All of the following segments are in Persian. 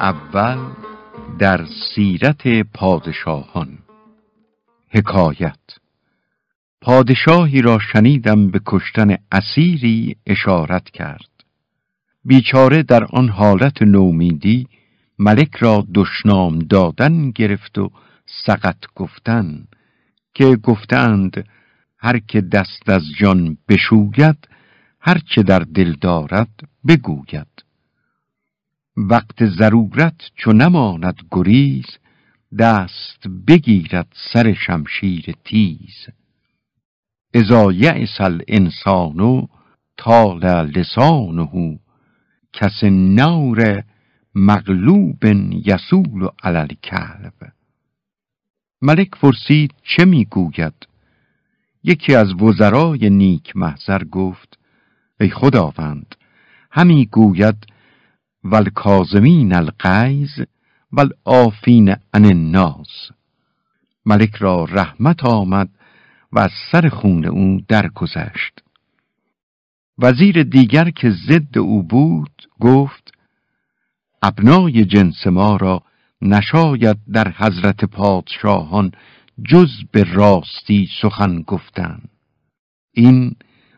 اول در سیرت پادشاهان. حکایت پادشاهی را شنیدم به کشتن اسیری اشارت کرد. بیچاره در آن حالت نومیدی ملک را دشنام دادن گرفت و سقط گفتن که گفتند هر که دست از جان بشوید هر چه در دل دارد بگوید. وقت ضرورت چو نماند گریز دست بگیرد سر شمشیر تیز. اذا یعس الانسان طال لسانه کس نور مغلوب یسول علل کلب ملک پرسید چه می‌گوید؟ یکی از وزرای نیک محضر گفت ای خداوند همی گوید والکاظمین الغیظ والعافین عن الناس. ملک را رحمت آمد و از سر خون او درگذشت. وزیر دیگر که ضد او بود گفت ابنای جنس ما را نشاید در حضرت پادشاهان جز به راستی سخن گفتن. این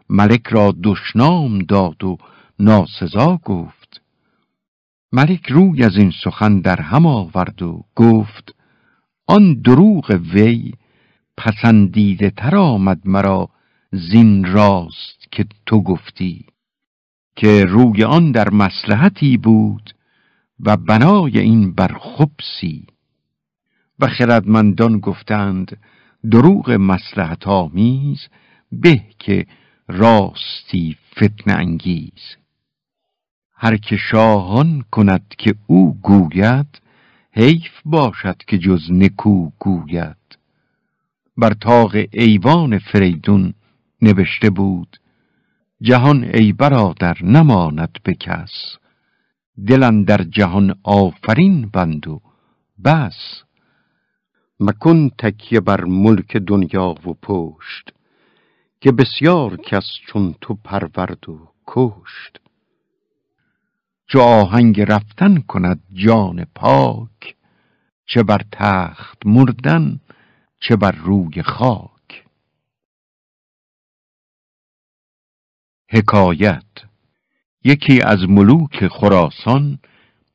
ملک را دشنام داد و ناسزا گفت. ملک روی از این سخن در هم آورد و گفت آن دروغ وی پسندیده تر آمد مرا زین راست که تو گفتی که روی آن در مسلحتی بود و بنای این بر خبسی و خردمندان گفتند دروغ مسلحت آمیز به که راستی فتن انگیز. هر که شاهان کند که او گوید حیف باشد که جز نکو گوید. بر تاق ایوان فریدون نوشته بود جهان ای برادر نماند به کس. دلن در جهان آفرین بند و بس. مکن تکیه بر ملک دنیا و پشت که بسیار کس چون تو پرورد و کشت. چو آهنگ رفتن کند جان پاک چه بر تخت مردن چه بر روی خاک. حکایت یکی از ملوک خراسان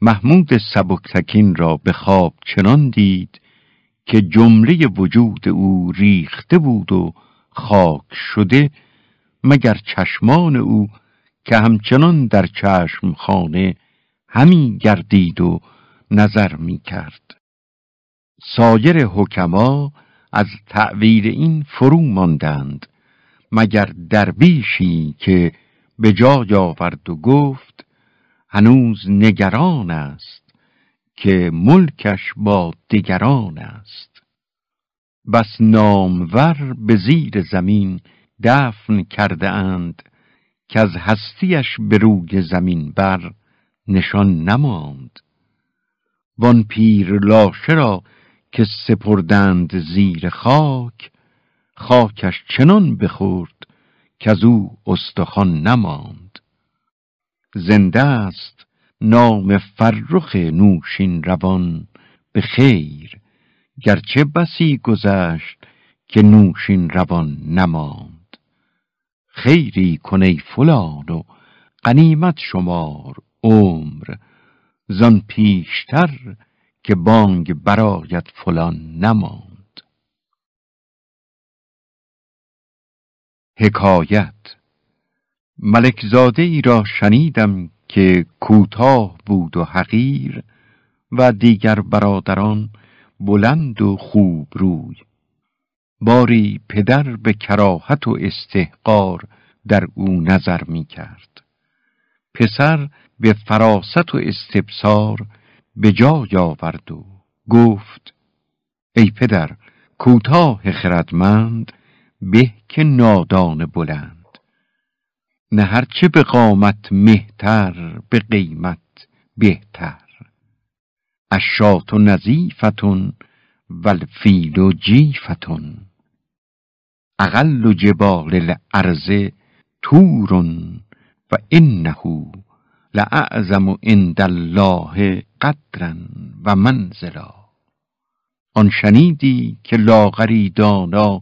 محمود سبکتکین را به خواب چنان دید که جمله وجود او ریخته بود و خاک شده مگر چشمان او که همچنان در چشم خانه همی گردید و نظر می کرد. سایر حکما از تعویر این فرو ماندند مگر دربیشی که به جای آورد و گفت هنوز نگران است که ملکش با دگران است بس نامور به زیر زمین دفن کرده اند که از هستیش به روی زمین بر نشان نماند. وان پیر لاشه را که سپردند زیر خاک خاکش چنان بخورد که از او استخوان نماند. زنده است نام فرخ نوشین روان به خیر گرچه بسی گذشت که نوشین روان نماند. خیری کنی فلان و قنیمت شمار عمر. زان پیشتر که بانگ برایت فلان نماند. حکایت ملک زاده ای را شنیدم که کوتاه بود و حقیر و دیگر برادران بلند و خوب روی باری پدر به کراهت و استحقار در او نظر می کرد. پسر به فراست و استبصار به جای آورد و گفت ای پدر کوتاه خردمند به که نادان بلند. نه هرچه به قامت مهتر به قیمت بهتر. اشات و نظیفتون و جیفتون. اقل و جبال الارض تورون و انه لعظم عند الله قدرا و منزلا. آن شنیدی که لاغری دانا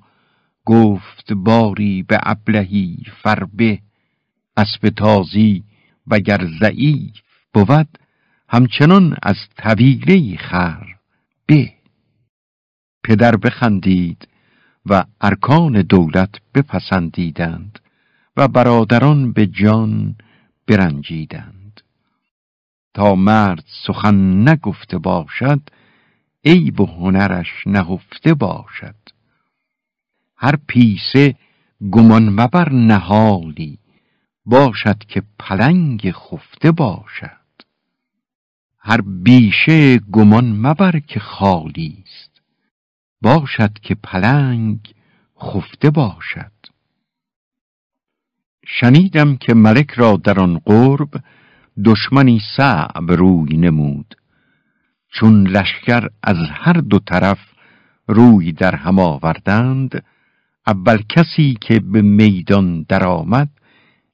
گفت باری به ابلهی فربه اسب تازی وگر ضعیف بود همچنان از طویله خر به. پدر بخندید و ارکان دولت بپسندیدند و برادران به جان برنجیدند. تا مرد سخن نگفته باشد عیب و هنرش نهفته باشد. هر پیسه گمان مبر نهالی باشد که پلنگ خفته باشد. هر بیشه گمان مبر که خالی است. باشد که پلنگ خفته باشد. شنیدم که ملک را در آن قرب دشمنی صعب روی نمود. چون لشکر از هر دو طرف روی در هم آوردند اول کسی که به میدان درآمد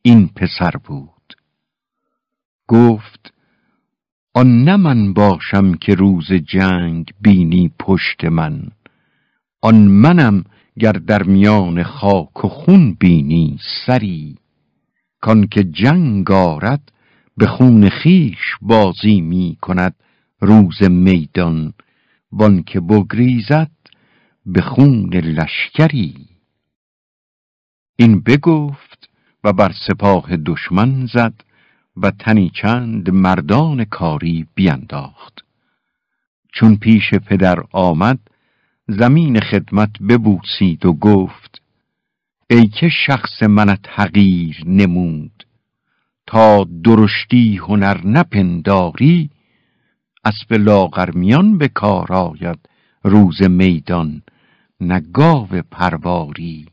این پسر بود. گفت آن نه من باشم که روز جنگ بینی پشت من. آن منم گر در میان خاک و خون بینی سری. کان که جنگ آرد به خون خیش بازی می کند روز میدان. وان که بگریزد به خون لشکری. این بگفت و بر سپاه دشمن زد و تنی چند مردان کاری بینداخت. چون پیش پدر آمد زمین خدمت ببوسید و گفت ای که شخص منت حقیر نمود تا درشتی هنر نپنداری اسب لاغرمیان به کار آید روز میدان نگاو پرواری.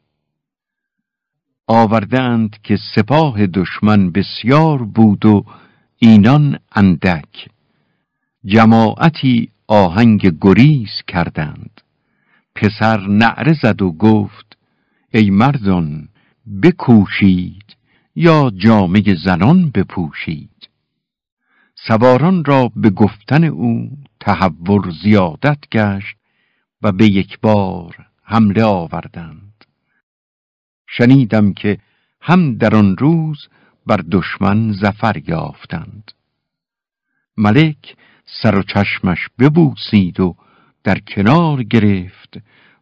آوردند که سپاه دشمن بسیار بود و اینان اندک جماعتی آهنگ گریز کردند. پسر نعره زد و گفت ای مردان بکوشید یا جامعه زنان بپوشید. سواران را به گفتن او تحور زیادت گشت و به یک بار حمله آوردند. شنیدم که هم در آن روز بر دشمن زفر یافتند. ملک سر و چشمش ببوسید و در کنار گرفت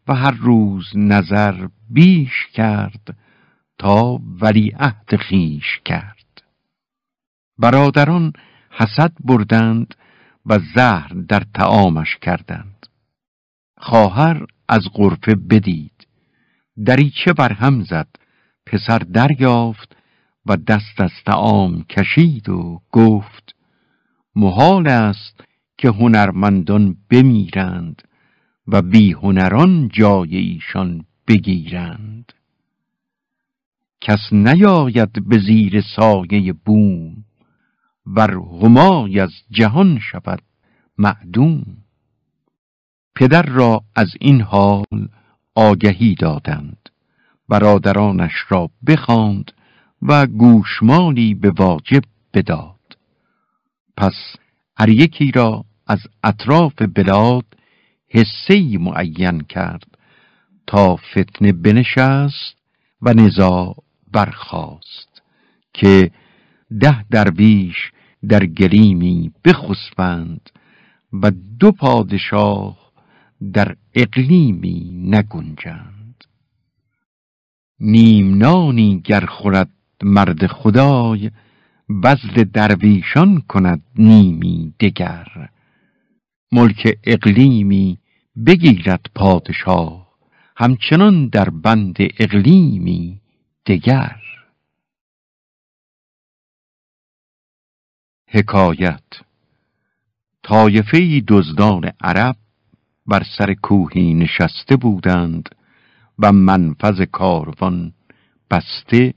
و هر روز نظر بیش کرد تا ولی عهد خیش کرد. برادران حسد بردند و زهر در تعامش کردند. خواهر از غرفه بدید. دریچه بر هم زد. پسر دریافت و دست از تعام کشید و گفت محال است که هنرمندان بمیرند و بی هنران جای ایشان بگیرند. کس نیاید به زیر سایه بوم ور همای از جهان شود معدوم. پدر را از این حال آگهی دادند برادرانش را بخواند و گوشمالی به واجب بداد. پس هر یکی را از اطراف بلاد حسه معین کرد تا فتنه بنشست و نزاع برخاست که ده درویش در گلیمی بخسبند و دو پادشاه در اقلیمی نگنجند. نیمنانی گر خورد مرد خدای بزل درویشان کند نیمی دگر. ملک اقلیمی بگیرد پادشاه همچنان در بند اقلیمی دگر. حکایت طایفه دزدان عرب بر سر کوهی نشسته بودند و منفذ کاروان بسته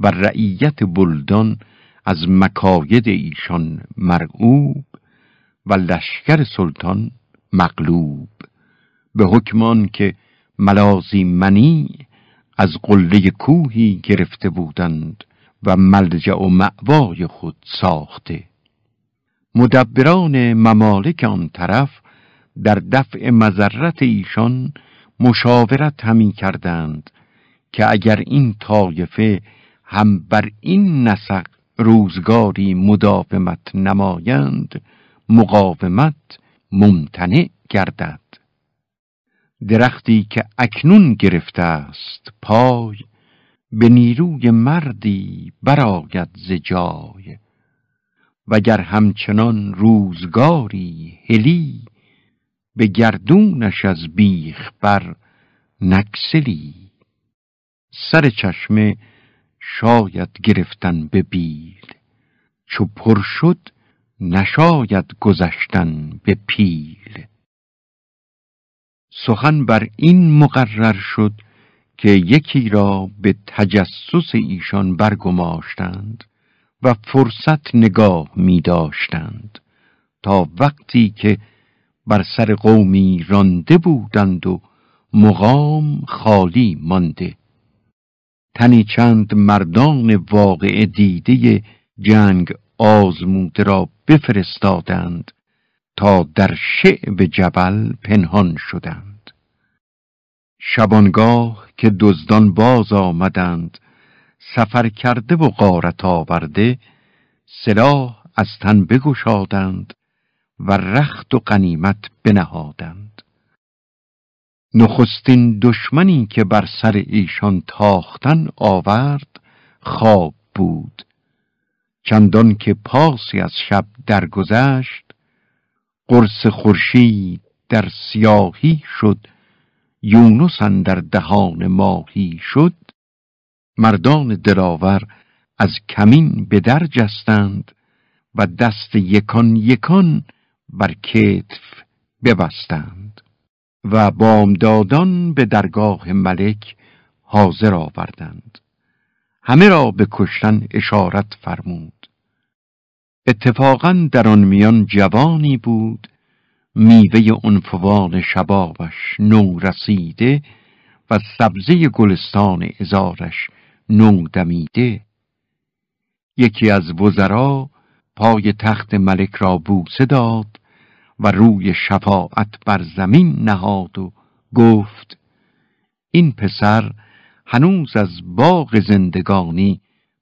و رعیت بلدان از مکاید ایشان مرعوب و لشکر سلطان مغلوب به حکمان که ملازی منی از قله کوهی گرفته بودند و ملجع و معوای خود ساخته. مدبران ممالک آن طرف در دفع مذرت ایشان مشاورت همی کردند که اگر این طایفه هم بر این نسق روزگاری مداومت نمایند مقاومت ممتنع گردد. درختی که اکنون گرفته است پای به نیروی مردی براید ز جای. وگر همچنان روزگاری هلی به گردونش از بیخ بر نکسلی. سر چشمه شاید گرفتن به بیل. چو پر شد نشاید گذشتن به پیل. سخن بر این مقرر شد که یکی را به تجسس ایشان برگماشتند و فرصت نگاه می داشتند تا وقتی که بر سر قومی رانده بودند و مقام خالی مانده. تنی چند مردان واقع دیده جنگ آزموده را بفرستادند تا در شعب جبل پنهان شدند. شبانگاه که دزدان باز آمدند سفر کرده و غارت آورده سلاح از تن بگشادند و رخت و قنیمت بنهادند. نخستین دشمنی که بر سر ایشان تاختن آورد خواب بود. چندان که پاسی از شب درگذشت قرص خورشید در سیاهی شد یونس در دهان ماهی شد. مردان دلاور از کمین به در جستند و دست یکان یکان بر کتف ببستند. و بامدادان به درگاه ملک حاضر آوردند. همه را به کشتن اشارت فرمود. اتفاقا در آن میان جوانی بود میوه عنفوان شبابش نو رسیده و سبزه گلستان ازارش نو دمیده. یکی از وزرا پای تخت ملک را بوسه داد و روی شفاعت بر زمین نهاد و گفت این پسر هنوز از باغ زندگانی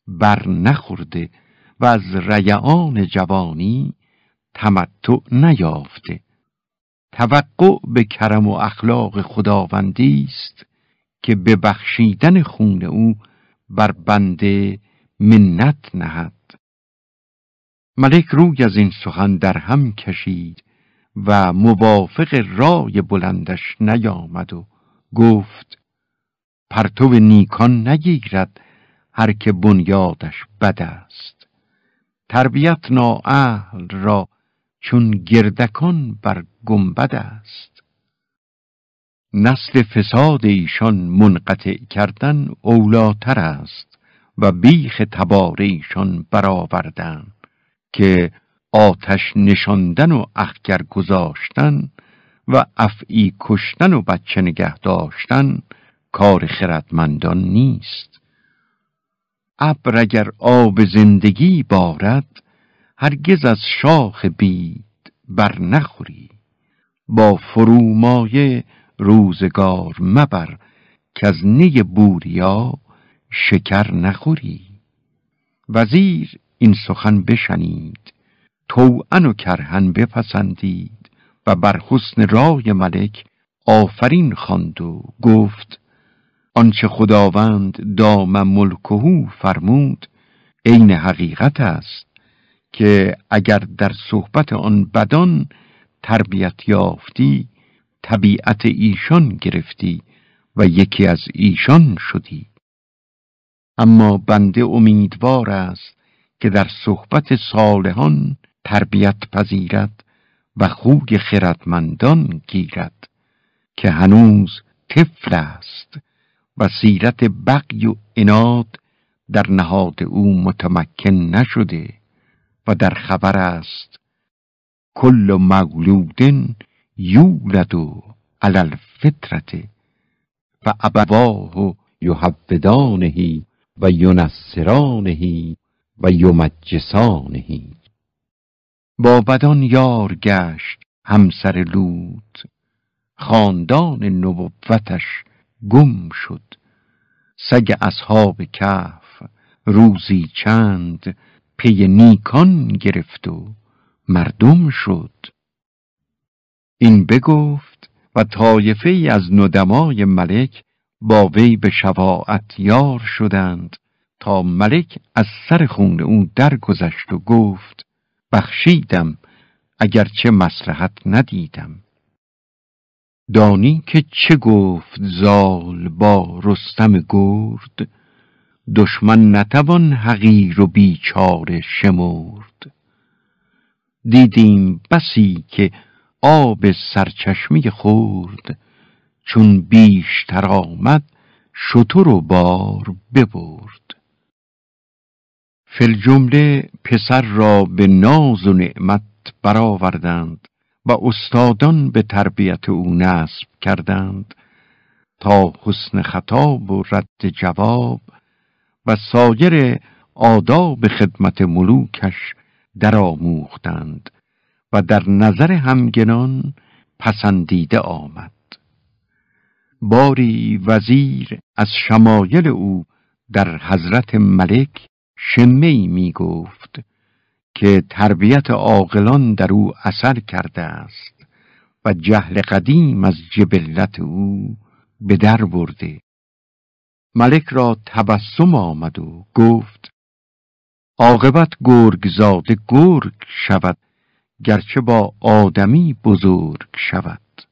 بر نخورده و از ریعان جوانی تمتع نیافته. توقع به کرم و اخلاق خداوندی است که به بخشیدن خون او بر بنده منت نهد. ملک روی از این سخن در هم کشید. و موافق رای بلندش نیامد و گفت پرتو نیکان نگیرد هر که بنیادش بد است. تربیت نااهل را چون گردکان بر گنبد است. نسل فساد ایشان منقطع کردن اولاتر است و بیخ تبار ایشان برآوردن که آتش نشاندن و اخگر گذاشتن و افعی کشتن و بچه نگه داشتن کار خردمندان نیست. ابر اگر آب زندگی بارد هرگز از شاخ بید بر نخوری. با فرومایه روزگار مبر که از نی بوریا شکر نخوری. وزیر این سخن بشنید. توعن و کرهن بپسندید و بر حسن رای ملک آفرین خواند و گفت آنچه خداوند دام ملکهو فرمود عین حقیقت است که اگر در صحبت آن بدان تربیت یافتی طبیعت ایشان گرفتی و یکی از ایشان شدی. اما بنده امیدوار است که در صحبت صالحان تربیت پذیرد و خوی خردمندان گیرد که هنوز طفل است و سیرت بقی و اناد در نهاد او متمکن نشده و در خبر است کل مولود یولد علی الفطرت و ابواه یحودانه و ینصرانهی و یمجسانهی با بدان یار گشت همسر لوط. خاندان نبوتش گم شد. سگ اصحاب کهف روزی چند پی نیکان گرفت و مردم شد. این بگفت و طایفه ای از ندمای ملک با وی به شفاعت یار شدند تا ملک از سر خون او درگذشت و گفت بخشیدم اگرچه مسلحت ندیدم. دانی که چه گفت زال با رستم گرد؟ دشمن نتوان حقیر و بیچاره شمرد. دیدیم بسی که آب سرچشمی خورد. چون بیشتر آمد شتر و بار ببرد. فل جمله پسر را به ناز و نعمت برآوردند و استادان به تربیت او نصب کردند تا حسن خطاب و رد جواب و سایر آداب خدمت ملوکش درآموختند و در نظر همگنان پسندیده آمد. باری وزیر از شمایل او در حضرت ملک شمی می گفت که تربیت عاقلان در او اثر کرده است و جهل قدیم از جبلت او به در برده. ملک را تبسم آمد و گفت عاقبت گرگ زاده گرگ شود گرچه با آدمی بزرگ شود.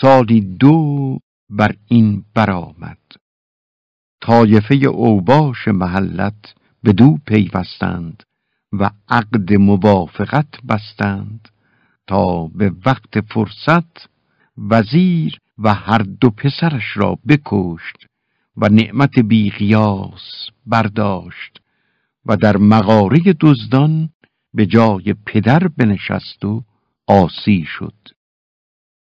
سالی دو بر این برآمد. طایفه اوباش محلت به دو پیوستند و عقد موافقت بستند تا به وقت فرصت وزیر و هر دو پسرش را بکشت و نعمت بیغیاس برداشت و در مغاره دزدان به جای پدر بنشست و آسی شد.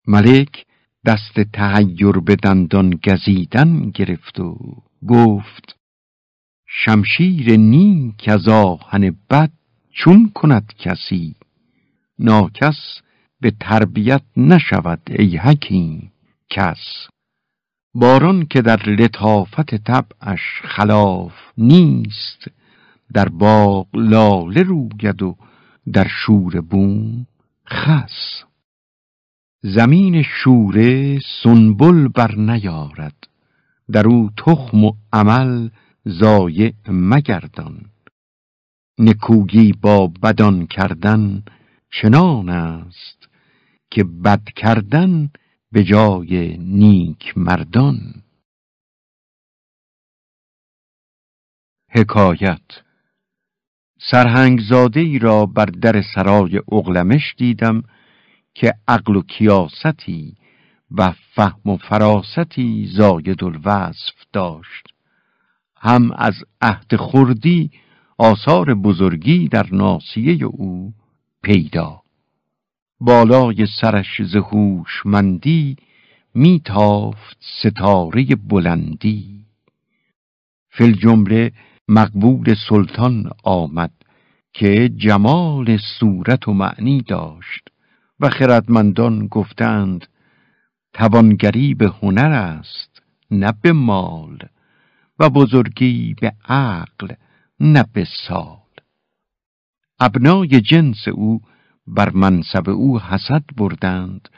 ملک دست تهیر به دندان گزیدن گرفت و گفت شمشیر نیک از آهن بد چون کند کسی؟ ناکس به تربیت نشود ای حکیم کس. باران که در لطافت طبعش خلاف نیست در باغ لاله روید و در شور بوم خس. زمین شوره سنبل بر نیارد در او تخم و عمل زایع مگردان. نکوگی با بدان کردن چنان است که بد کردن به جای نیک مردان. حکایت سرهنگزاده ای را بر در سرای اغلمش دیدم که عقل و کیاستی و فهم و فراستی زاید الوصف داشت. هم از عهد خردی آثار بزرگی در ناسیه او پیدا. بالای سرش زهوشمندی میتافت ستاره بلندی. فل جمله مقبول سلطان آمد که جمال صورت و معنی داشت و خردمندان گفتند توانگری به هنر است نه به مال و بزرگی به عقل نه به سال. ابنای جنس او بر منصب او حسد بردند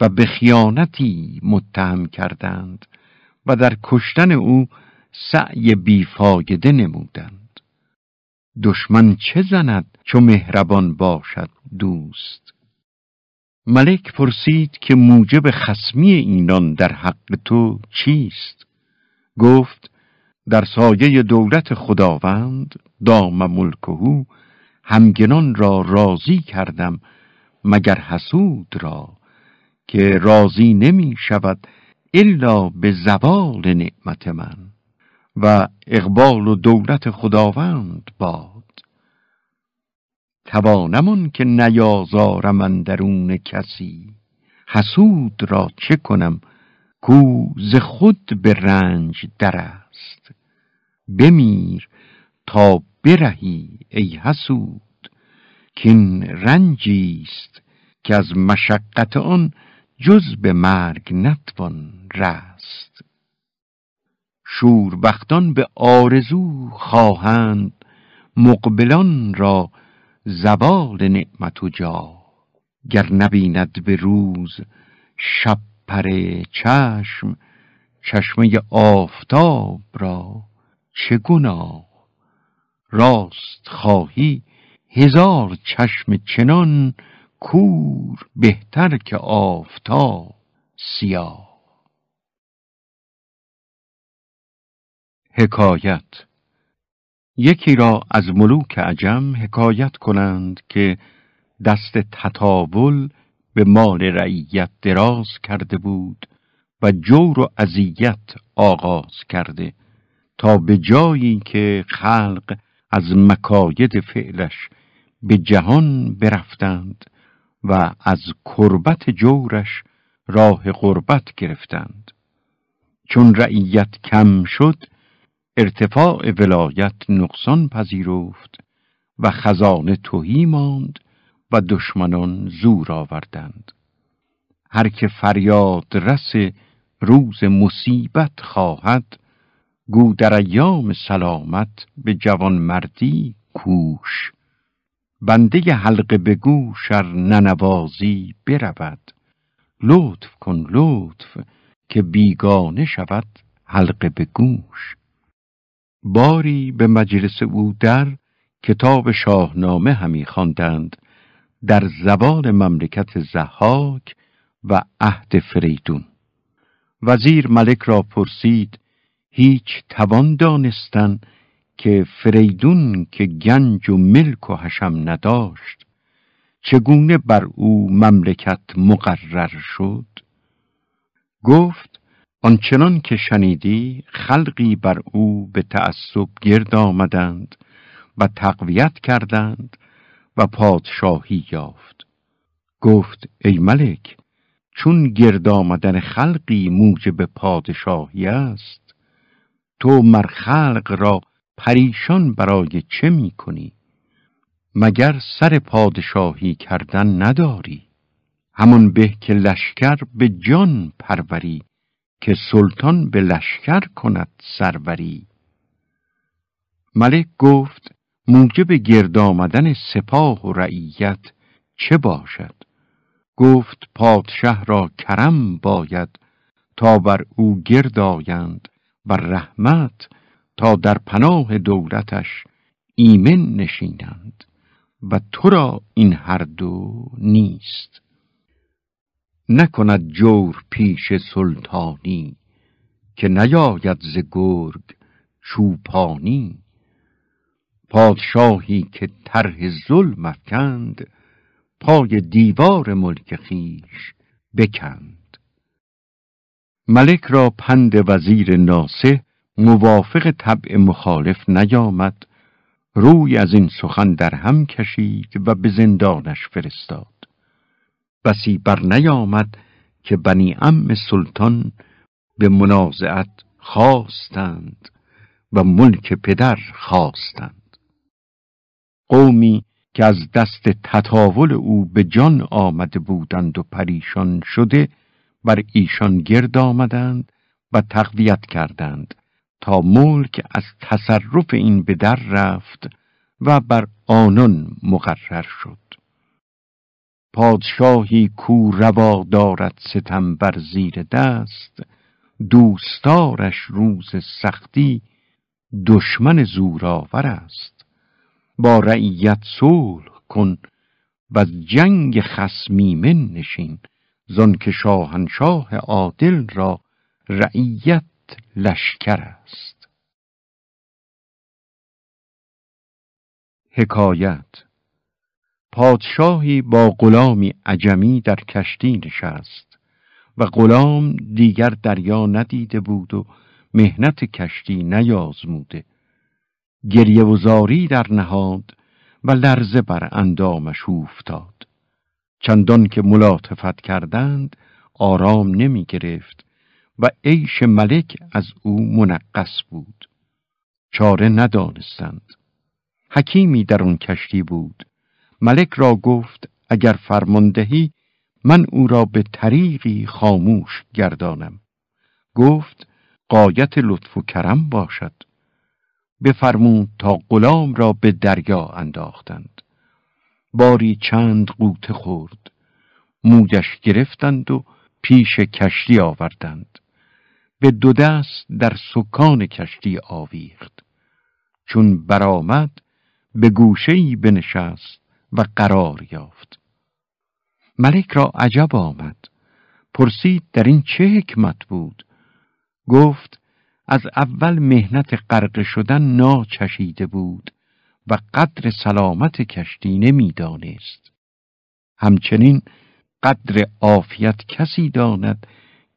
و به خیانتی متهم کردند و در کشتن او سعی بیفایده نمودند. دشمن چه زند چو مهربان باشد دوست؟ ملک پرسید که موجب خسمی اینان در حق تو چیست؟ گفت در سایه دولت خداوند دام ملکهو همگنان را راضی کردم مگر حسود را که راضی نمی شود الا به زوال نعمت من. و اقبال و دولت خداوند باد. توانمون که نیازارم درون کسی. حسود را چه کنم؟ کو ز خود به رنج در است. بمیر تا برهی ای حسود. کین رنجیست که از مشقت آن جز به مرگ نتوان رست. شوربختان به آرزو خواهند مقبلان را زوال نعمت و جا. گر نبیند به روز شب پر چشم چشمه آفتاب را چه گناه؟ راست خواهی هزار چشم چنان کور بهتر که آفتاب سیاه. حکایت یکی را از ملوک عجم حکایت کنند که دست تطاول به مال رعیت دراز کرده بود و جور و اذیت آغاز کرده تا به جایی که خلق از مکاید فعلش به جهان برفتند و از کربت جورش راه قربت گرفتند. چون رعیت کم شد ارتفاع ولایت نقصان پذیرفت و خزانه توهی ماند و دشمنان زور آوردند. هر که فریاد رس روز مصیبت خواهد گو در ایام سلامت به جوان مردی کوش. بنده حلقه به گوشر ننوازی برود. لطف کن لطف که بیگانه شود حلقه به گوش. باری به مجلس او در کتاب شاهنامه همی خواندند در زبان مملکت زحاک و عهد فریدون. وزیر ملک را پرسید هیچ توان دانستن که فریدون که گنج و ملک و حشم نداشت چگونه بر او مملکت مقرر شد؟ گفت آنچنان که شنیدی خلقی بر او به تعصب گرد آمدند و تقویت کردند و پادشاهی یافت گفت ای ملک چون گرد آمدن خلقی موجب پادشاهی است تو مر خلق را پریشان برای چه می کنی؟ مگر سر پادشاهی کردن نداری؟ همان به که لشکر به جان پروری که سلطان به لشکر کند سروری. ملک گفت موجب گرد آمدن سپاه و رعیت چه باشد؟ گفت پادشه را کرم باید تا بر او گرد آیند و رحمت تا در پناه دولتش ایمن نشینند. و تو را این هر دو نیست. نکند جور پیش سلطانی که نیاید ز گرگ چوپانی پادشاهی که طرح ظلم افکند پای دیوار ملک خیش بکند. ملک را پند وزیر ناسه موافق طبع مخالف نیامد روی از این سخن در هم کشید و به زندانش فرستاد. بسی بر نیامد که بنی ام سلطان به منازعت خواستند و ملک پدر خواستند. قومی که از دست تطاول او به جان آمده بودند و پریشان شده بر ایشان گرد آمدند و تقویت کردند تا ملک از تصرف این به در رفت و بر آنان مقرر شد. پادشاهی کو روا دارد ستم بر زیر دست دوستارش روز سختی دشمن زورآور است. با رعیت صلح کن و از جنگ خسمیمن نشین زن که شاهنشاه عادل را رعیت لشکر است. حکایت پادشاهی با غلامی عجمی در کشتی نشست و غلام دیگر دریا ندیده بود و مهنت کشتی نیازموده. گریه و زاری در نهاد و لرزه بر اندامش افتاد چندان که ملاطفت کردند آرام نمی گرفت و عیش ملک از او منقص بود. چاره ندانستند. حکیمی در آن کشتی بود. ملک را گفت اگر فرماندهی من او را به طریقی خاموش گردانم. گفت قایت لطف و کرم باشد. بفرمود تا غلام را به دریا انداختند. باری چند قوت خورد. مودش گرفتند و پیش کشتی آوردند. به دو دست در سکان کشتی آویخت. چون برآمد به گوشه‌ای بنشست. و قرار یافت. ملک را عجب آمد. پرسید در این چه حکمت بود؟ گفت از اول مهنت غرق شدن ناچشیده بود و قدر سلامت کشتی نمی‌دانست. همچنین قدر عافیت کسی داند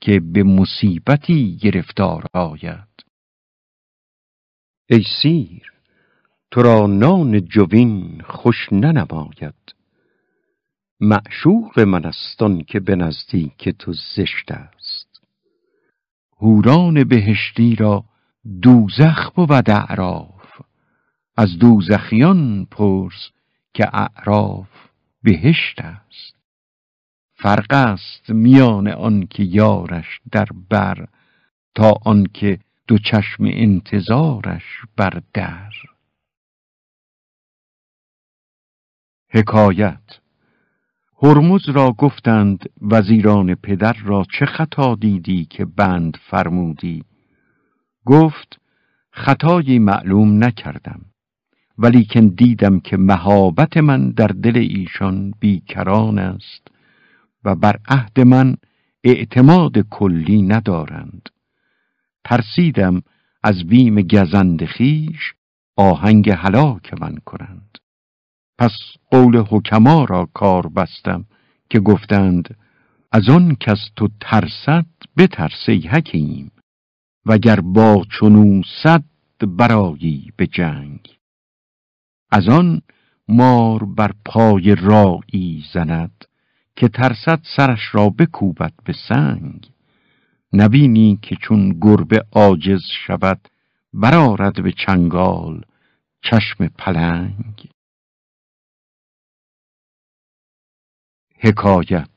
که به مصیبتی گرفتار آید. ای سیر تو را نان جوین خوش ننماید. معشوق من استان که به نزدیک تو زشت است. هوران بهشتی را دوزخ بود اعراف. از دوزخیان پرس که اعراف بهشت است. فرق است میان آن که یارش در بر تا آنکه دو چشم انتظارش بر در. حکایت. هرمز را گفتند وزیران پدر را چه خطا دیدی که بند فرمودی؟ گفت خطایی معلوم نکردم ولیکن دیدم که مهابت من در دل ایشان بیکران است و بر عهد من اعتماد کلی ندارند. ترسیدم از بیم گزند خیش آهنگ هلاک من کنند. پس قول حکما را کار بستم که گفتند از آن کس تو ترسد بترسی حکیم وگر با چنو صد برایی به جنگ. از آن مار بر پای رایی زند که ترسد سرش را بکوبد به سنگ. نبینی که چون گربه عاجز شود برارد به چنگال چشم پلنگ. حکایت.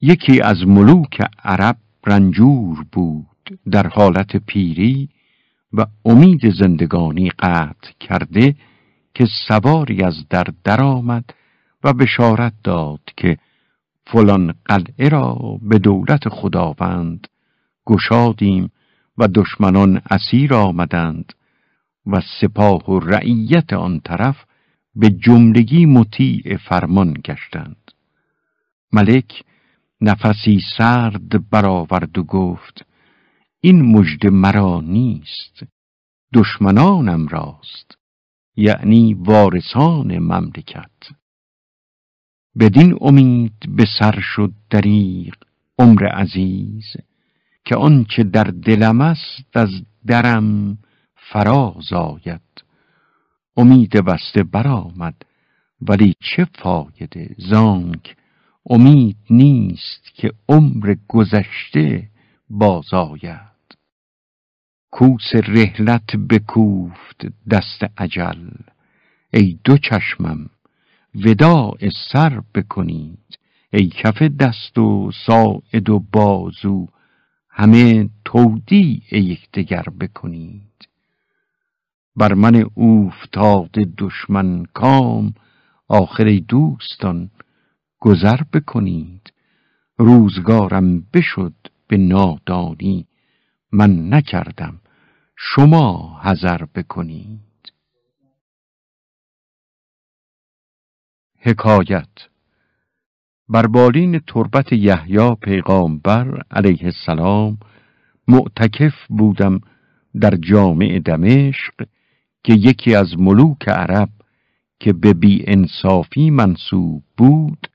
یکی از ملوک عرب رنجور بود در حالت پیری و امید زندگانی قطع کرده که سواری از در درآمد و بشارت داد که فلان قلعه را به دولت خداوند گشادیم و دشمنان اسیر آمدند و سپاه و رعیت آن طرف به جملگی مطیع فرمان گشتند. ملک نفسی سرد برآورد و گفت این مژد مرا نیست دشمنانم راست یعنی وارثان مملکت. بدین امید به سر شد دریق عمر عزیز که آنچه در دلم است از درم فراز آید. امید بسته برآمد ولی چه فایده زانک امید نیست که عمر گذشته باز آید کوس رهلت بکوفت دست عجل ای دو چشمم وداع سر بکنید. ای کف دست و ساعد و بازو همه تودیع یکدیگر بکنید. بر من اوفتاد دشمن کام آخر دوستان گذر بکنید. روزگارم بشد به نادانی. من نکردم. شما حذر بکنید. حکایت. بر بالین تربت یحیی پیغامبر علیه السلام معتکف بودم در جامع دمشق که یکی از ملوک عرب که به بی انصافی منصوب بود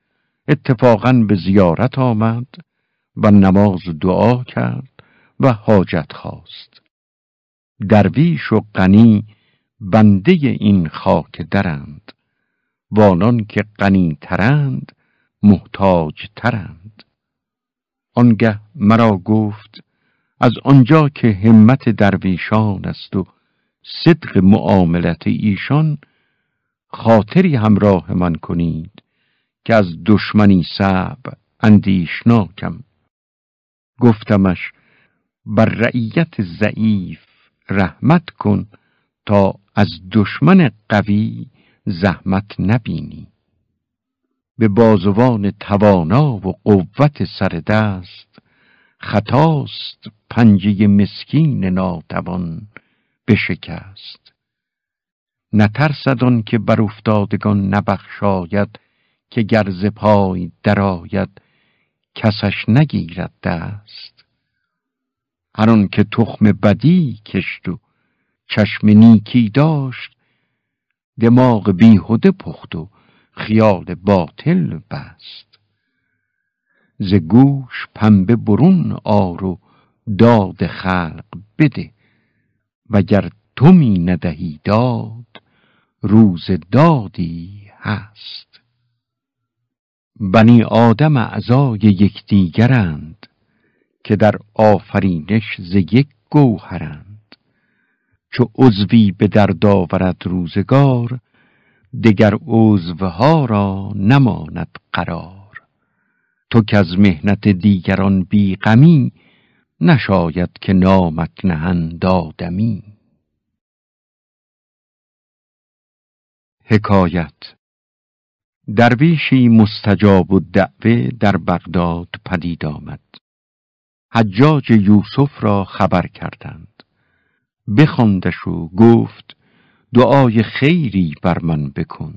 اتفاقا به زیارت آمد و نماز دعا کرد و حاجت خواست. درویش و غنی بنده این خاک درند وانان که غنی ترند محتاج ترند. آنگه مرا گفت از آنجا که همت درویشان است و صدق معاملت ایشان خاطری همراه من کنید. که از دشمنی صعب اندیشناکم. گفتمش بر رعیت ضعیف رحمت کن تا از دشمن قوی زحمت نبینی. به بازوان توانا و قوت سر دست خطاست پنجه مسکین ناتوان بشکست. نترسد که بر افتادگان نبخشاید که گرز پای درآید کسش نگیرد دست. هر که تخم بدی کشت و چشم نیکی داشت دماغ بیهوده پخت و خیال باطل بست. ز گوش پنبه برون آر و داد خلق بده وگر تو می ندهی داد روز دادی هست. بنی آدم اعضای یکدیگرند که در آفرینش ز یک گوهرند. چو عضوی به درد آورد روزگار دگر عضوها را نماند قرار. تو که از مهنت دیگران بیغمی نشاید که نامت نهند آدمی. حکایت درویشی مستجاب و دعوه در بغداد پدید آمد. حجاج یوسف را خبر کردند. بخواندش و گفت دعای خیری بر من بکن.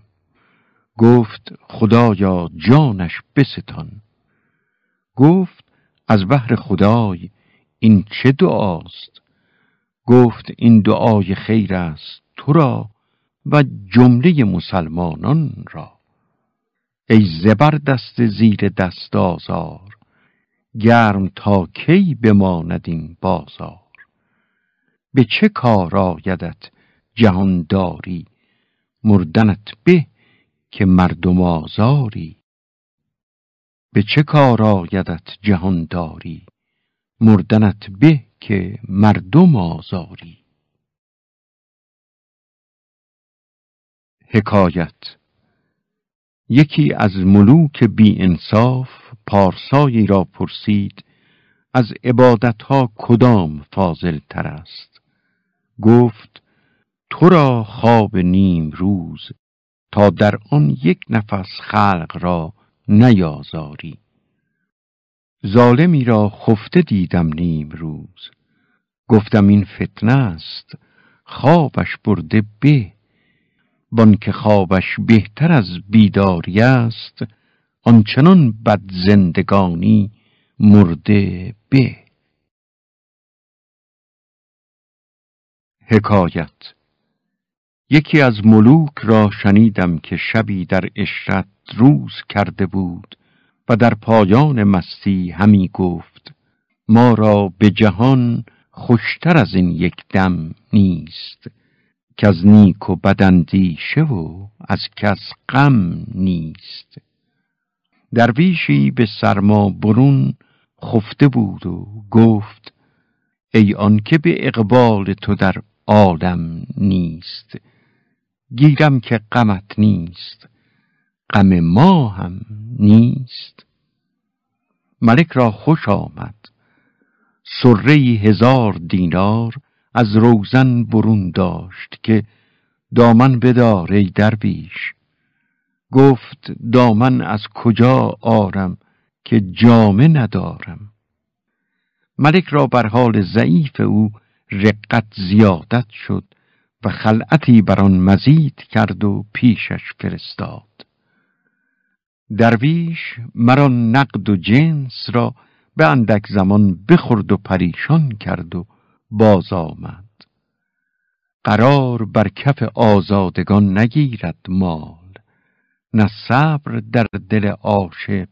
گفت خدایا جانش بستان. گفت از بحر خدای این چه دعاست؟ گفت این دعای خیر است تو را و جمله مسلمانان را. ای زبردست زیر دست آزار گرم تا کی بماند این بازار؟ به چه کار آیدت جهانداری؟ مردنت به که مردم آزاری. به چه کار آیدت جهانداری؟ مردنت به که مردم آزاری. حکایت یکی از ملوک بی انصاف پارسایی را پرسید از عبادتها کدام فاضل تر است؟ گفت تو را خواب نیم روز تا در آن یک نفس خلق را نیازاری. ظالمی را خفته دیدم نیم روز. گفتم این فتنه است خوابش برده به. بان که خوابش بهتر از بیداری است آنچنان بد زندگانی مرده به. حکایت یکی از ملوک را شنیدم که شبی در اشرت روز کرده بود و در پایان مستی همی گفت ما را به جهان خوشتر از این یک دم نیست. که از نیک و بدندیشه و از کس غم نیست. درویشی به سرما برون خفته بود و گفت ای آن که به اقبال تو در عالم نیست گیرم که غمت نیست غم ما هم نیست. ملک را خوش آمد سره هزار دینار از روزن برون داشت که دامن بدار ای درویش. گفت دامن از کجا آرم که جامه ندارم. ملک را بر حال ضعیف او رقت زیادت شد و خلعتی بر آن مزید کرد و پیشش فرستاد. درویش مرا نقد و جنس را به اندک زمان بخورد و پریشان کرد و باز آمد. قرار بر کف آزادگان نگیرد مال نه صبر در دل عاشق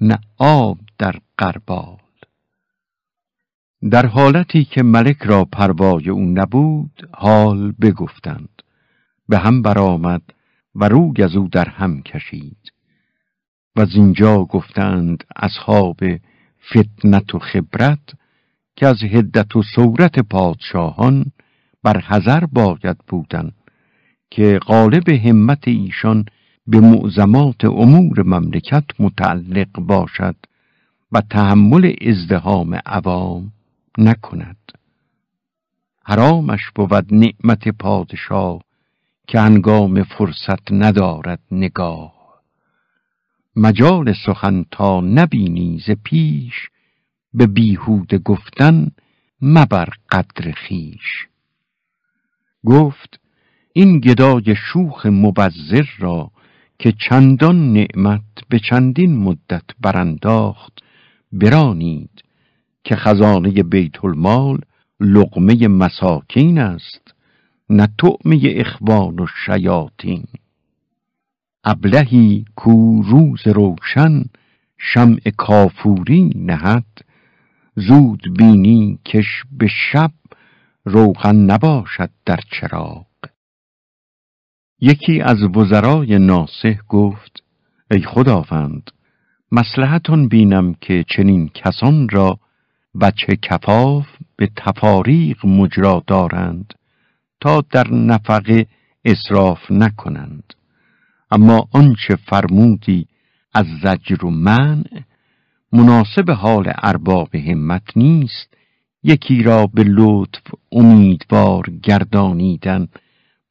نه آب در قربال. در حالتی که ملک را پروای او نبود حال بگفتند. به هم برآمد و روی از او در هم کشید. و اینجا گفتند اصحاب فتنت و خبرت که از هدت و صورت پادشاهان بر حذر باید بودن که غالب همت ایشان به معظمات امور مملکت متعلق باشد و تحمل ازدهام عوام نکند. حرامش بود نعمت پادشاه که انگام فرصت ندارد نگاه. مجال سخن تا نبینی ز پیش به بیهوده گفتن مبر قدر خیش. گفت این گدای شوخ مبذر را که چندان نعمت به چندین مدت برانداخت برانید که خزانه بیت المال لقمه مساکین است نه طعمه اخوان و شیاطین. ابلهی کو روز روشن شمع کافوری نهد زود بینی کش به شب روغن نباشد در چراغ. یکی از وزرای ناسه گفت ای خداوند مسلحتون بینم که چنین کسان را بچه کفاف به تفاریق مجرا دارند تا در نفقه اصراف نکنند. اما آنچه فرمودی از زجر و منع مناسب حال ارباب همت نیست. یکی را به لطف امیدوار گردانیدن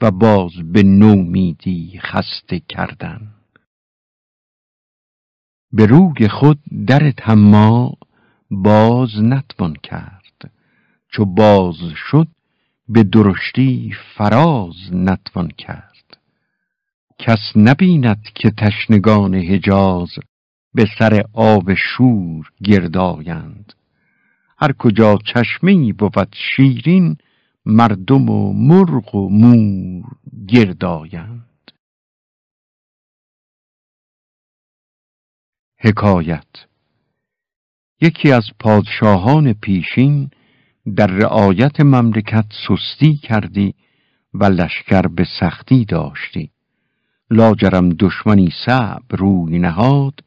و باز به نومیدی خسته کردن. به روگ خود در تما باز نتوان کرد. چو باز شد به درشتی فراز نتوان کرد. کس نبیند که تشنگان حجاز به سر آب شور گردایند هر کجا چشمه بود شیرین مردم و مرغ و مور گردایند حکایت یکی از پادشاهان پیشین در رعایت مملکت سستی کردی و لشکر به سختی داشتی. لاجرم دشمنی صعب روی نهاد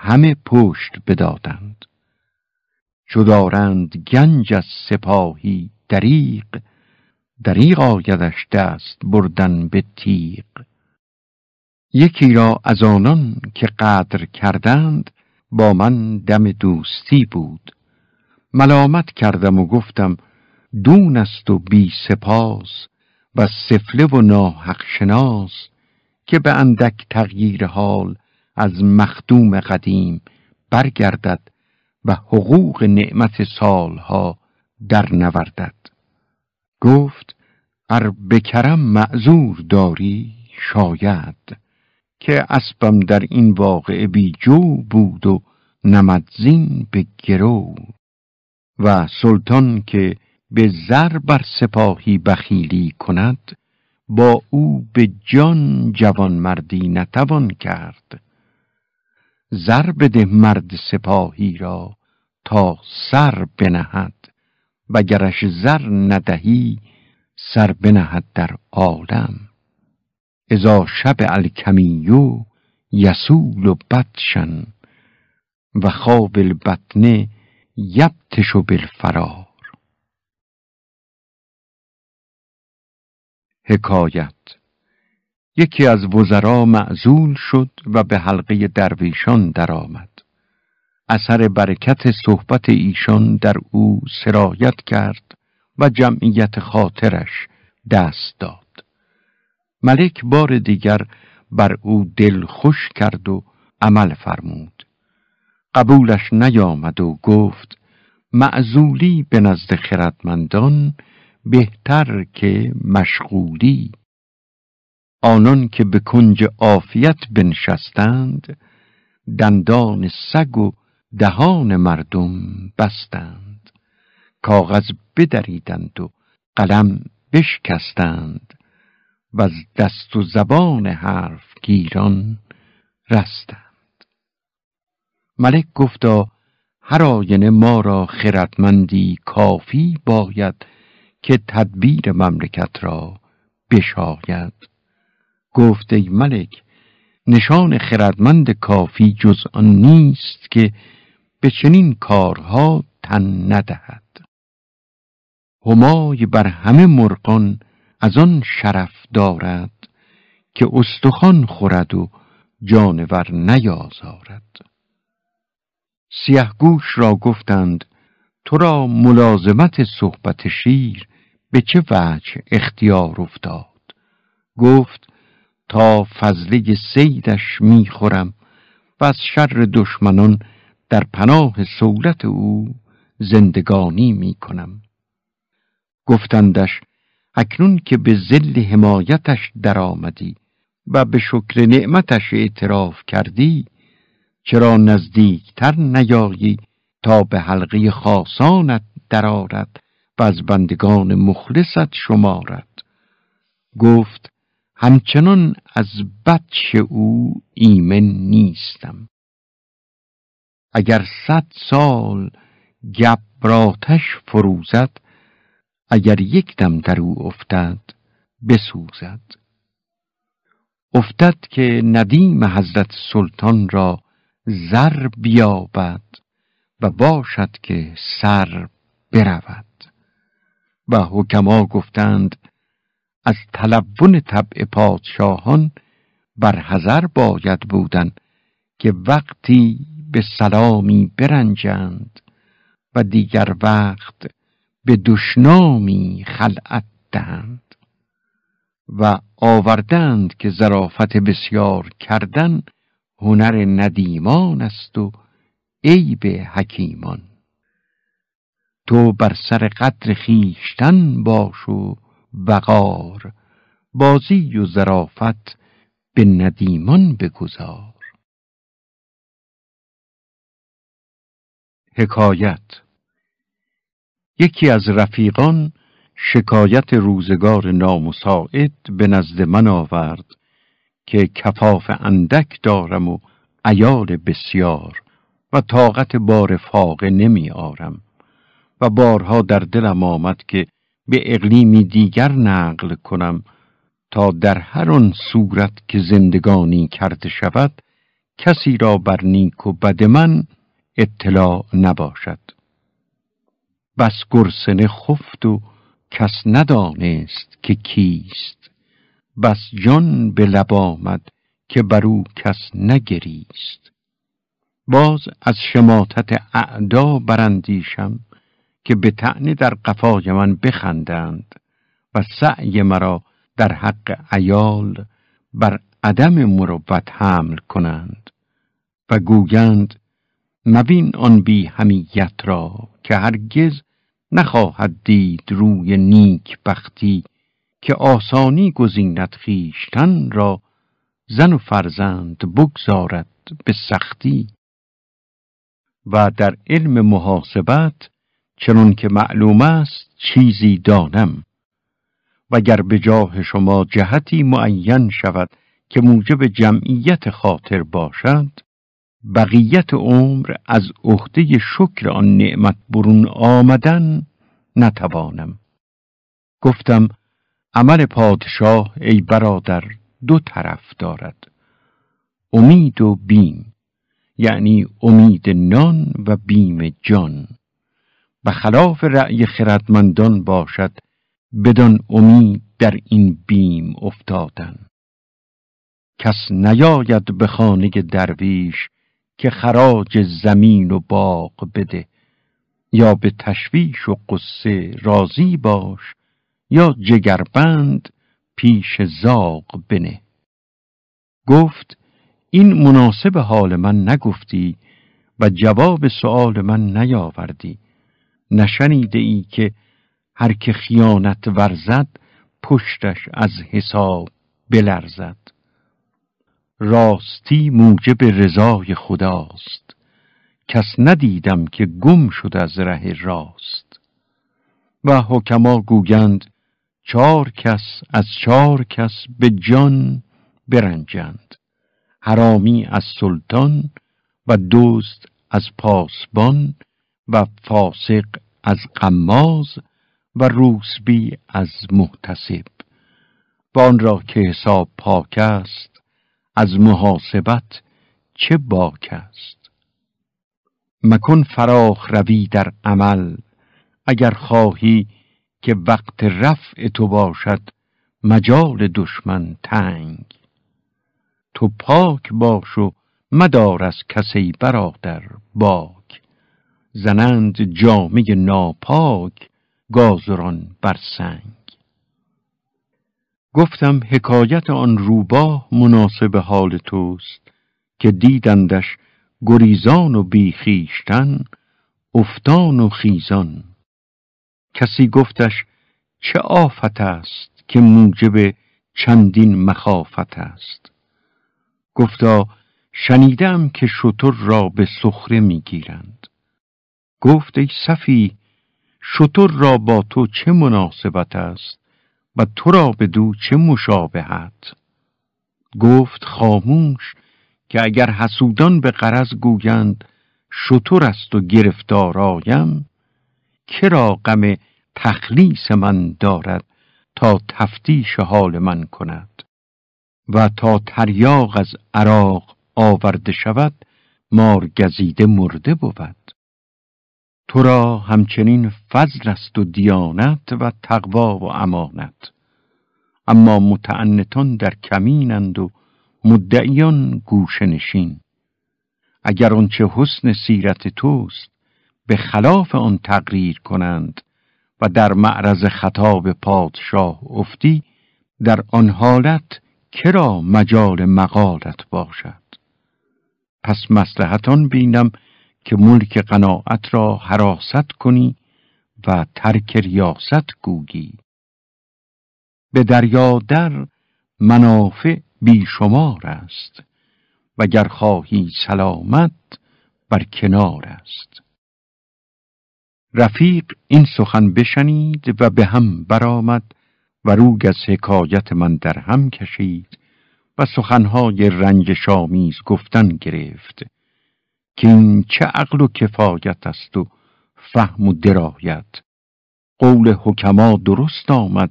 همه پشت بدادند. چو دارند گنج از سپاهی دریق دریق آیدش دست بردن به تیغ. یکی را از آنان که قدر کردند با من دم دوستی بود. ملامت کردم و گفتم دون است و بی سپاس و سفله و ناحق شناس که به اندک تغییر حال از مخدوم قدیم برگردد و حقوق نعمت سالها در نوردد. گفت ار بکرم معذور داری؟ شاید که اسبم در این واقعه بی جو بود و نمدزین به گرو. و سلطان که به زر بر سپاهی بخیلی کند با او به جان جوان مردی نتوان کرد. زر بده مرد سپاهی را تا سر بنهد و گرش زر ندهی سر بنهد در عالم. ازا شب الکمیو یسول و بدشن و خواب البطنه یبتش بالفرار. حکایت یکی از وزرا معزول شد و به حلقه درویشان درآمد. اثر برکت صحبت ایشان در او سرایت کرد و جمعیت خاطرش دست داد. ملک بار دیگر بر او دل خوش کرد و عمل فرمود. قبولش نیامد و گفت معزولی به نزد خردمندان بهتر که مشغولی آنان که به کنج عافیت بنشستند دندان سگ و دهان مردم بستند. کاغذ بدریدند و قلم بشکستند و از دست و زبان حرف گیران رستند. ملک گفتا هر آینه ما را خردمندی کافی باید که تدبیر مملکت را بشاید. گفت ای ملک نشان خردمند کافی جز آن نیست که به چنین کارها تن ندهد. همای بر همه مرقان از آن شرف دارد که استخوان خورد و جانور نیازارد. سیهگوش را گفتند تو را ملازمت صحبت شیر به چه وجه اختیار افتاد؟ گفت تا فضله سیدش می‌خورم و از شر دشمنان در پناه سولت او زندگانی می‌کنم. گفتندش اکنون که به زل حمایتش درآمدی و به شکر نعمتش اعتراف کردی چرا نزدیکتر نیایی تا به حلقه خاصانت درآرد و از بندگان مخلصت شمارد؟ گفت همچنان از بچ او ایمن نیستم. اگر صد سال گبراتش فروزد اگر یک دم در او افتد بسوزد. افتد که ندیم حضرت سلطان را زر بیابد و باشد که سر برود. و حکما گفتند از تلون طبع پادشاهان بر حذر باید بودن که وقتی به سلامی برنجند و دیگر وقت به دشنامی خلعت دهند و آوردند که زرافت بسیار کردن هنر ندیمان است و عیب حکیمان. تو بر سر قدر خیشتن باش و وقار بازی و زرافت به ندیمان بگذار. حکایت یکی از رفیقان شکایت روزگار نامساعد به نزد من آورد که کفاف اندک دارم و ایال بسیار و طاقت بار فاقه نمی آرم و بارها در دلم آمد که به اقلیمی دیگر نقل کنم تا در هر آن صورت که زندگانی کرده شود کسی را بر نیک و بد من اطلاع نباشد. بس گرسنه خفت و کس ندانست که کیست. بس جان به لب آمد که بر او کس نگریست. باز از شماتت اعدا برندیشم که به تعنی در قفای من بخندند و سعی مرا در حق ایال بر عدم مروت حمل کنند و گویند مبین آن بی همیت را که هرگز نخواهد دید روی نیک بختی که آسانی گزیند خیشتن را زن و فرزند بگذارد به سختی و در علم محاسبت چنون که معلوم است چیزی دانم. وگر به جاه شما جهتی معین شود که موجب جمعیت خاطر باشد بقیت عمر از عهده شکر آن نعمت برون آمدن نتوانم. گفتم عمل پادشاه ای برادر دو طرف دارد. امید و بیم یعنی امید نان و بیم جان. و خلاف رأی خردمندان باشد بدان امید در این بیم افتادن. کس نیاید به خانه درویش که خراج زمین و باغ بده. یا به تشویش و قصه راضی باش یا جگربند پیش زاغ بنه. گفت این مناسب حال من نگفتی و جواب سؤال من نیاوردی. نشنیده ای که هر که خیانت ورزد پشتش از حساب بلرزد. راستی موجب رضای خداست. کس ندیدم که گم شد از ره راست. و حکما گویند چار کس از چار کس به جان برنجند. حرامی از سلطان و دوست از پاسبان و فاسق از قماز و روسبی از محتسب. و آن را که حساب پاک است از محاسبت چه باک است؟ مکن فراخ روی در عمل اگر خواهی که وقت رفع تو باشد مجال دشمن تنگ. تو پاک باش و مدار از کسی برادر باک زنند جامعه ناپاک گازران بر سنگ. گفتم حکایت آن روباه مناسب حال توست که دیدندش گریزان و بیخیشتن افتان و خیزان. کسی گفتش چه آفت است که موجب چندین مخافت است؟ گفتا شنیدم که شتر را به سخره می‌گیرند. گفت ای صفی شتر را با تو چه مناسبت است و تو را به دو چه مشابهت؟ گفت خاموش که اگر حسودان به قرض گویند شتر است و گرفتار آیم کرا غم تخلیص من دارد تا تفتیش حال من کند و تا تریاق از عراق آورده شود مار گزیده مرده بود. تو را همچنین فضل است و دیانت و تقوا و امانت. اما متعنتان در کمینند و مدعیان گوشه نشین. اگر آنچه حسن سیرت توست به خلاف آن تقریر کنند و در معرض خطاب پادشاه افتی در آن حالت کرا مجال مقالت باشد. پس مصلحتان بینم که ملک قناعت را حراست کنی و ترک ریاست گویی. به دریا در منافع بیشمار است وگر خواهی سلامت بر کنار است. رفیق این سخن بشنید و به هم برآمد و روگ از حکایت من در هم کشید و سخنهای رنج شامیز گفتن گرفت. که این چه عقل و کفایت است و فهم و درایت؟ قول حکما درست آمد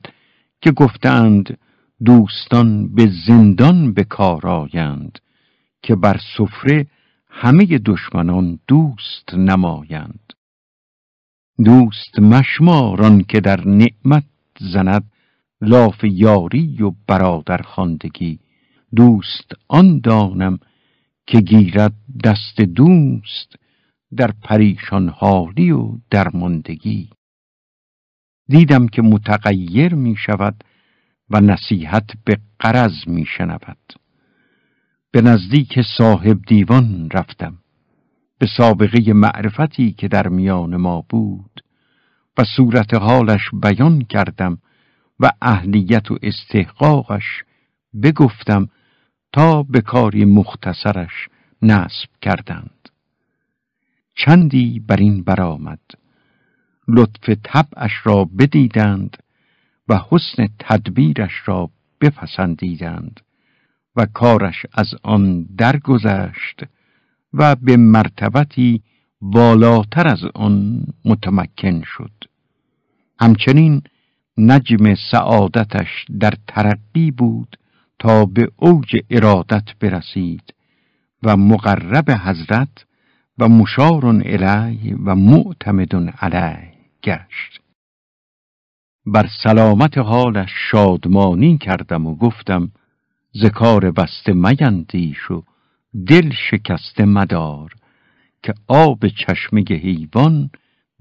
که گفتند دوستان به زندان به کار آیند که بر سفره همه دشمنان دوست نمایند. دوست مشماران که در نعمت زند لاف یاری و برادر خواندگی. دوست آن دانم که گیرد دست دوست در پریشان حالی و درماندگی. دیدم که متغیر می شود و نصیحت به قرض می شنود به نزدیک صاحب دیوان رفتم به سابقه معرفتی که در میان ما بود و صورت حالش بیان کردم و اهلیت و استحقاقش بگفتم تا به کاری مختصرش نصب کردند. چندی بر این برآمد. لطف طبعش را بدیدند و حسن تدبیرش را بپسندیدند و کارش از آن درگذشت و به مرتبتی بالاتر از آن متمکن شد. همچنین نجم سعادتش در ترقی بود تا به اوج ارادت برسید و مقرب حضرت و مشار الی و معتمد علیه گشت. بر سلامت حالش شادمانی کردم و گفتم ذکار بسته میندیش و دل شکسته مدار که آب چشمه حیوان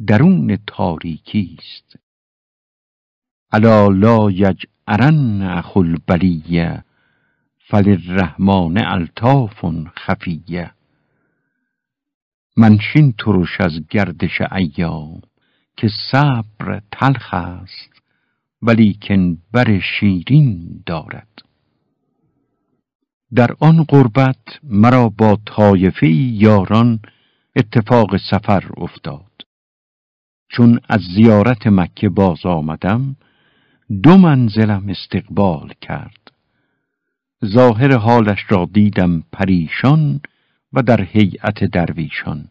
درون تاریکی است. الا لا یجعرن اخو البلیه فللرحمن الطاف خفیه منشین ترش از گردش ایام که صبر تلخ است ولیکن بر شیرین دارد. در آن قربت مرا با طایفه یاران اتفاق سفر افتاد. چون از زیارت مکه باز آمدم دو منزلم استقبال کرد. ظاهر حالش را دیدم پریشان و در هیئت درویشان.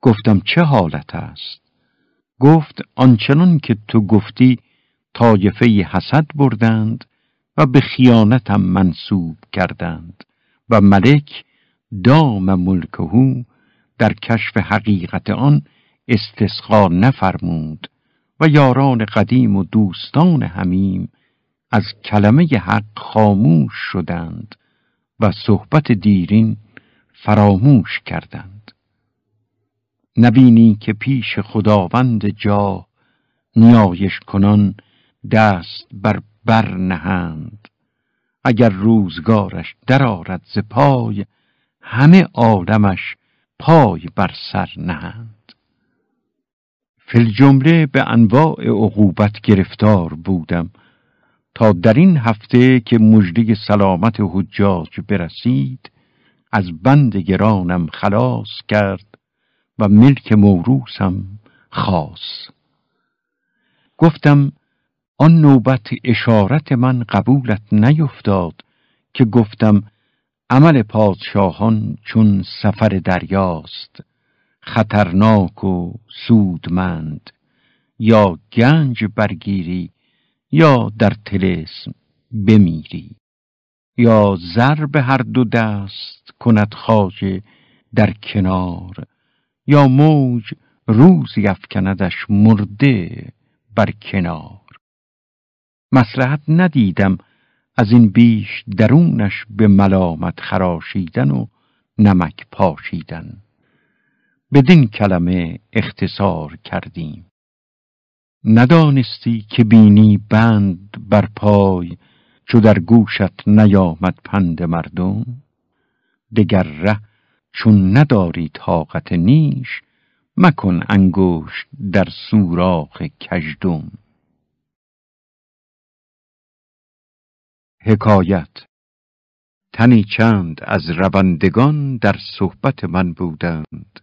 گفتم چه حالت است؟ گفت آنچنان که تو گفتی طایفه حسد بردند و به خیانتم منصوب کردند و ملک دام ملکهو در کشف حقیقت آن استسقا نفرمود و یاران قدیم و دوستان همیم از کلمه حق خاموش شدند و صحبت دیرین فراموش کردند. نبینی که پیش خداوند جا نیایش کنان دست بر بر نهند. اگر روزگارش درآرد ز پای همه عالمش پای بر سر نهند. فل جمله به انواع عقوبت گرفتار بودم تا در این هفته که مژده سلامت حجاج برسید از بند گرانم خلاص کرد و ملک موروسم خاص. گفتم آن نوبت اشارت من قبولت نیفتاد که گفتم عمل پادشاهان چون سفر دریاست. خطرناک و سودمند یا گنج برگیری یا در تلسم بمیری یا زر به هر دو دست کند خواجه در کنار یا موج روزی افکندش مرده بر کنار. مسلحت ندیدم از این بیش درونش به ملامت خراشیدن و نمک پاشیدن. بدین کلمه اختصار کردیم. ندانستی که بینی بند بر پای چو در گوشت نیامد پند مردم؟ دگر ره چون نداری طاقت نیش مکن انگشت در سوراخ کژدم. حکایت تنی چند از روندگان در صحبت من بودند.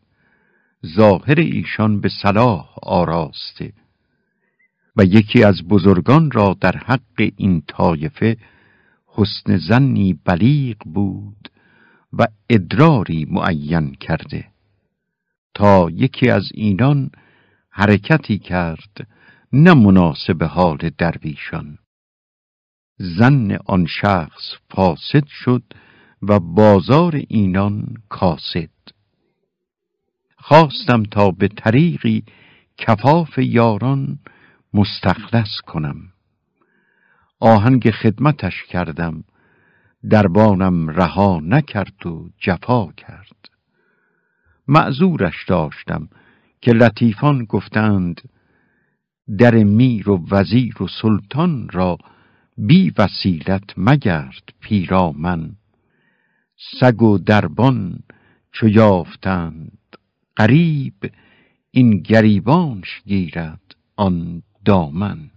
ظاهر ایشان به صلاح آراسته و یکی از بزرگان را در حق این طایفه حسن زنی بلیغ بود و ادراری معین کرده تا یکی از اینان حرکتی کرد نه مناسب حال درویشان. زن آن شخص فاسد شد و بازار اینان کاسد. خواستم تا به طریقی کفاف یاران مستخلص کنم. آهنگ خدمتش کردم. دربانم رها نکرد و جفا کرد. معذورش داشتم که لطیفان گفتند در میر و وزیر و سلطان را بی وسیلت مگرد پیرامن. سگ و دربان چو یافتند قریب این گریبانش گیرد آن دامن.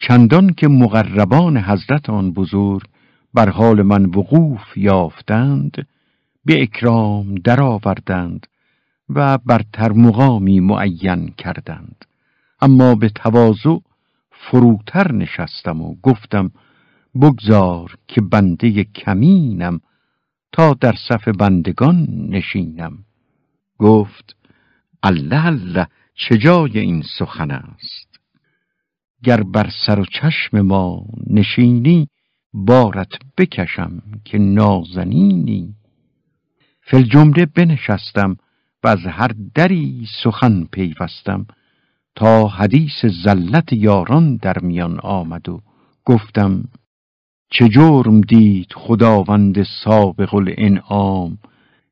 چندان که مقربان حضرت آن بزرگ بر حال من وقوف یافتند به اکرام درآوردند و بر مقامی معین کردند. اما به تواضع فروتر نشستم و گفتم بگذار که بنده کمینم تا در صف بندگان نشینم. گفت الله الله چه جای این سخن است؟ گر بر سر و چشم ما نشینی بارت بکشم که نازنینی. فل جمله بنشستم و از هر دری سخن پیوستم. تا حدیث زلت یاران در میان آمد و گفتم چه جرم دید خداوند سابق الانعام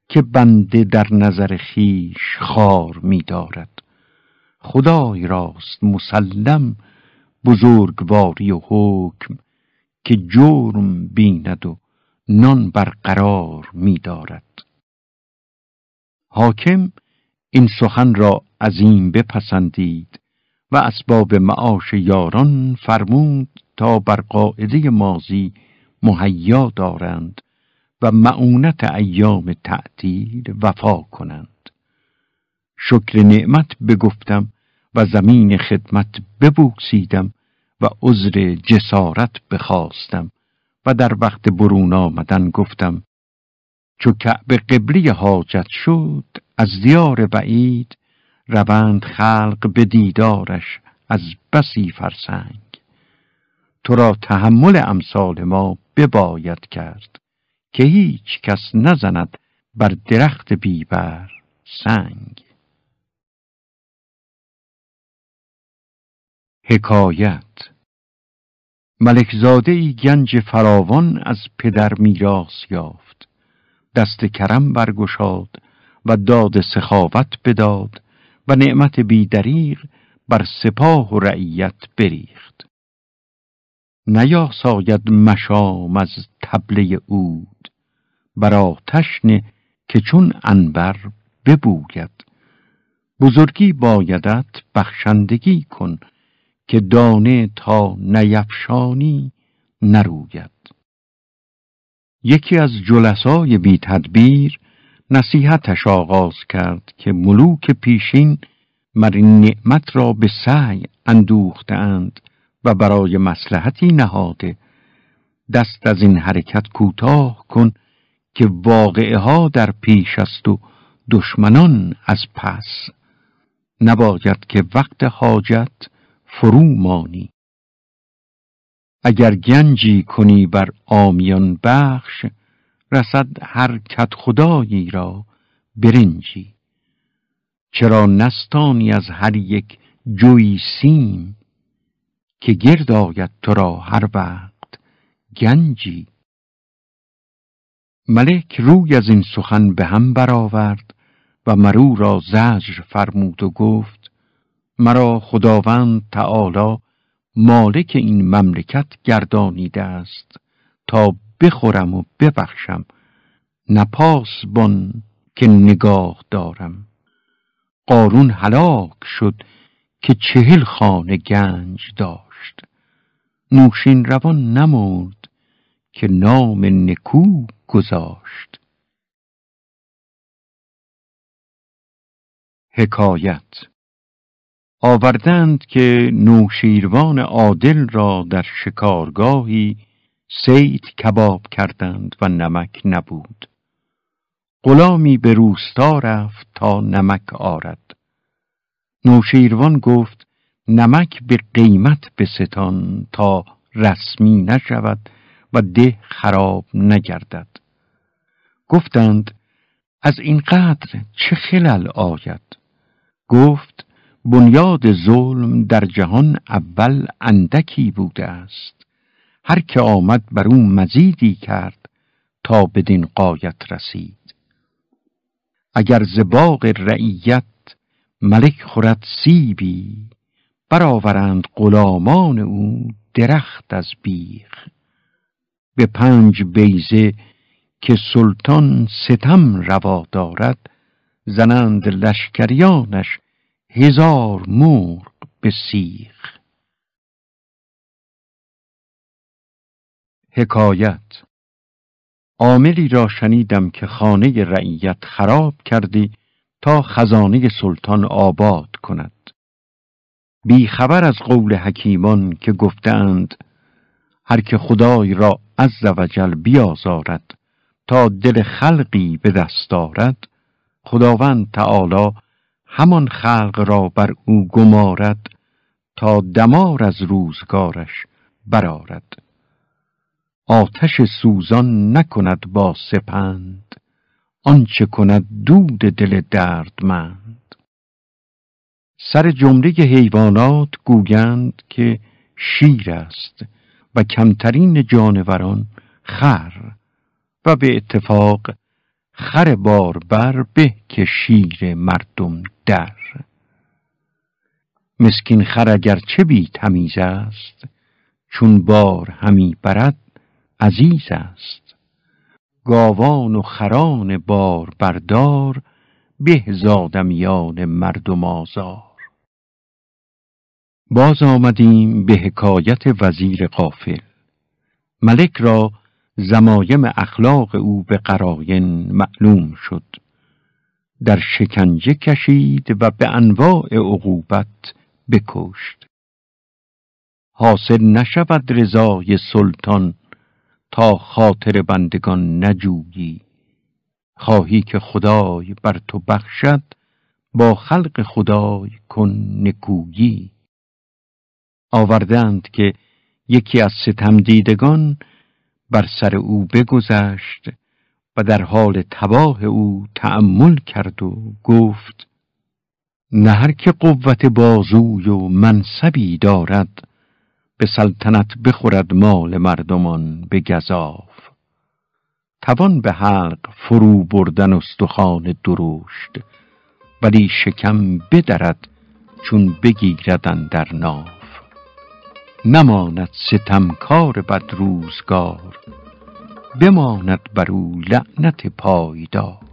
که بنده در نظر خیش خار می دارد. خدای راست مسلم بزرگواری و حکم که جرم بیند و نان برقرار می دارد. حاکم این سخن را عظیم بپسندید و اسباب معاش یاران فرمود تا بر قاعده مازی مهیا دارند و معونت ایام تعطیل وفا کنند. شکر نعمت بگفتم و زمین خدمت ببوکسیدم و عذر جسارت بخواستم و در وقت برون آمدن گفتم چو کعب قبلی حاجت شد از دیار بعید روند خلق به دیدارش از بسی فرسنگ. تو را تحمل امثال ما بباید کرد. که هیچ کس نزند بر درخت بیبر سنگ. حکایت. ملکزاده ای گنج فراوان از پدر میراث یافت. دست کرم برگشاد و داد سخاوت بداد و نعمت بیدریغ بر سپاه و رعیت بریخت. نیاساید مشام از تبله اود بر آتش که چون انبر ببوید. بزرگی بایدت بخشندگی کن که دانه تا نیفشانی نروید. یکی از جلسای بی تدبیر نصیحتش آغاز کرد که ملوک پیشین مر این نعمت را به سعی اندوختند و برای مسلحتی نهاده. دست از این حرکت کوتاه کن که واقعه ها در پیش است و دشمنان از پس. نباید که وقت حاجت فرو مانی. اگر گنجی کنی بر آمیان بخش رسد هر کت خدایی را برنجی. چرا نستانی از هر یک جوی سیم؟ که گرد آید تو را هر وقت گنجی. ملک روی از این سخن به هم برآورد و مرو را زجر فرمود و گفت مرا خداوند تعالی مالک این مملکت گردانیده است. تا بخورم و ببخشم نپاس بان که نگاه دارم. قارون هلاک شد که چهل خانه گنج داشت نوشین روان نمرد که نام نکو گذاشت. حکایت آوردند که نوشیروان عادل را در شکارگاهی سید کباب کردند و نمک نبود. غلامی به روستا رفت تا نمک آرد. نوشیروان گفت نمک به قیمت بستان تا رسمی نشود و ده خراب نگردد. گفتند از این قدر چه خلل آید؟ گفت بنیاد ظلم در جهان اول اندکی بوده است. هر که آمد بر او مزیدی کرد تا بدین قایت رسید. اگر زباغ رعیت ملک خورد سیبی برآورند غلامان او درخت از بیخ. به پنج بیزه که سلطان ستم روا دارد زنند لشکریانش هزار مرغ به سیخ. حکایت عاملی را شنیدم که خانه رعیت خراب کردی تا خزانه سلطان آباد کند. بی خبر از قول حکیمان که گفتند هر که خدای را عز وجل بیازارد تا دل خلقی به دست دارد خداوند تعالی همان خلق را بر او گمارد تا دمار از روزگارش برارد آتش سوزان نکند با سپند آنچه کند دود دل دردمند. سر جمله حیوانات گویند که شیر است و کمترین جانوران خر و به اتفاق خر باربر به که شیر مردم در. مسکین خر اگر چه بی تمیز است چون بار همی برد عزیز است. گاوان و خران بار بردار به زادمیان مردم آزار. باز آمدیم به حکایت وزیر قافل ملک را زمایم اخلاق او به قراین معلوم شد. در شکنجه کشید و به انواع عقوبت بکشت. حاصل نشود رضای سلطان تا خاطر بندگان نجویی. خواهی که خدای بر تو بخشد با خلق خدای کن نکویی. آوردند که یکی از ستم دیدگان بر سر او بگذشت و در حال تباه او تأمل کرد و گفت نه هر که قوت بازوی و منصبی دارد به سلطنت بخورد مال مردمان به گذاف توان به حلق فرو بردن استخوان درشت ولی شکم بدرد چون بگیردن در ناف. نماند ستمکار بد روزگار بماند بر او لعنت پایدار.